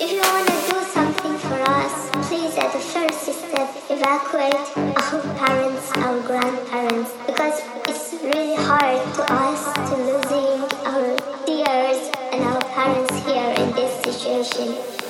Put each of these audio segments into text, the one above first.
If you want to do something for us, please at the first step evacuate our parents, our grandparents, because it's really hard to us to losing our dears and our parents here in this situation.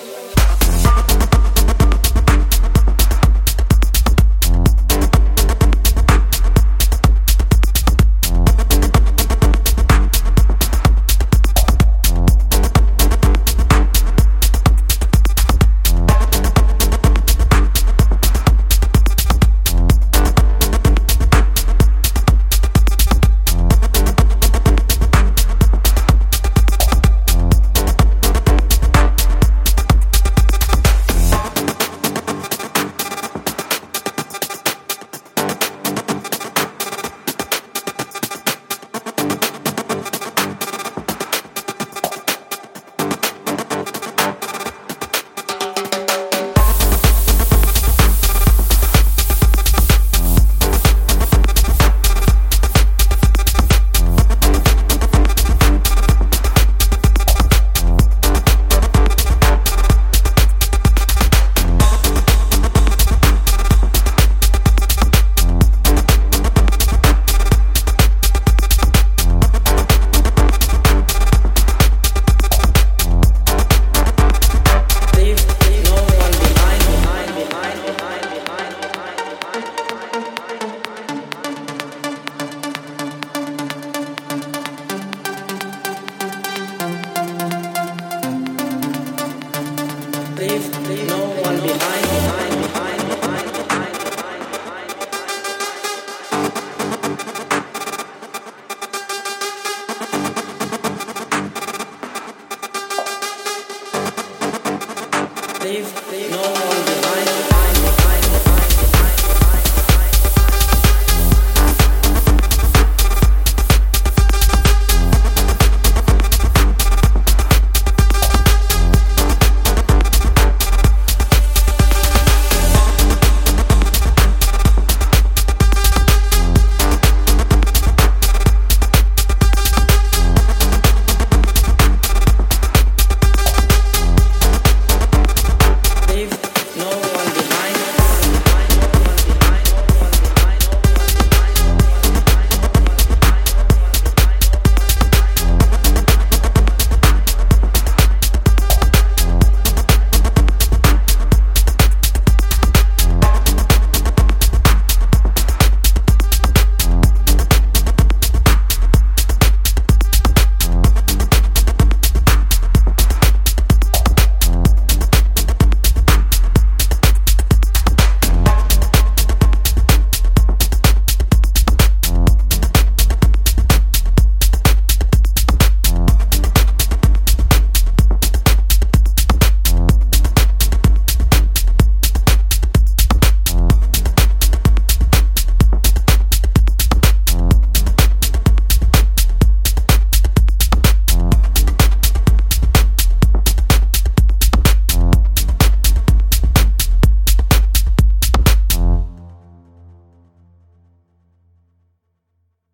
No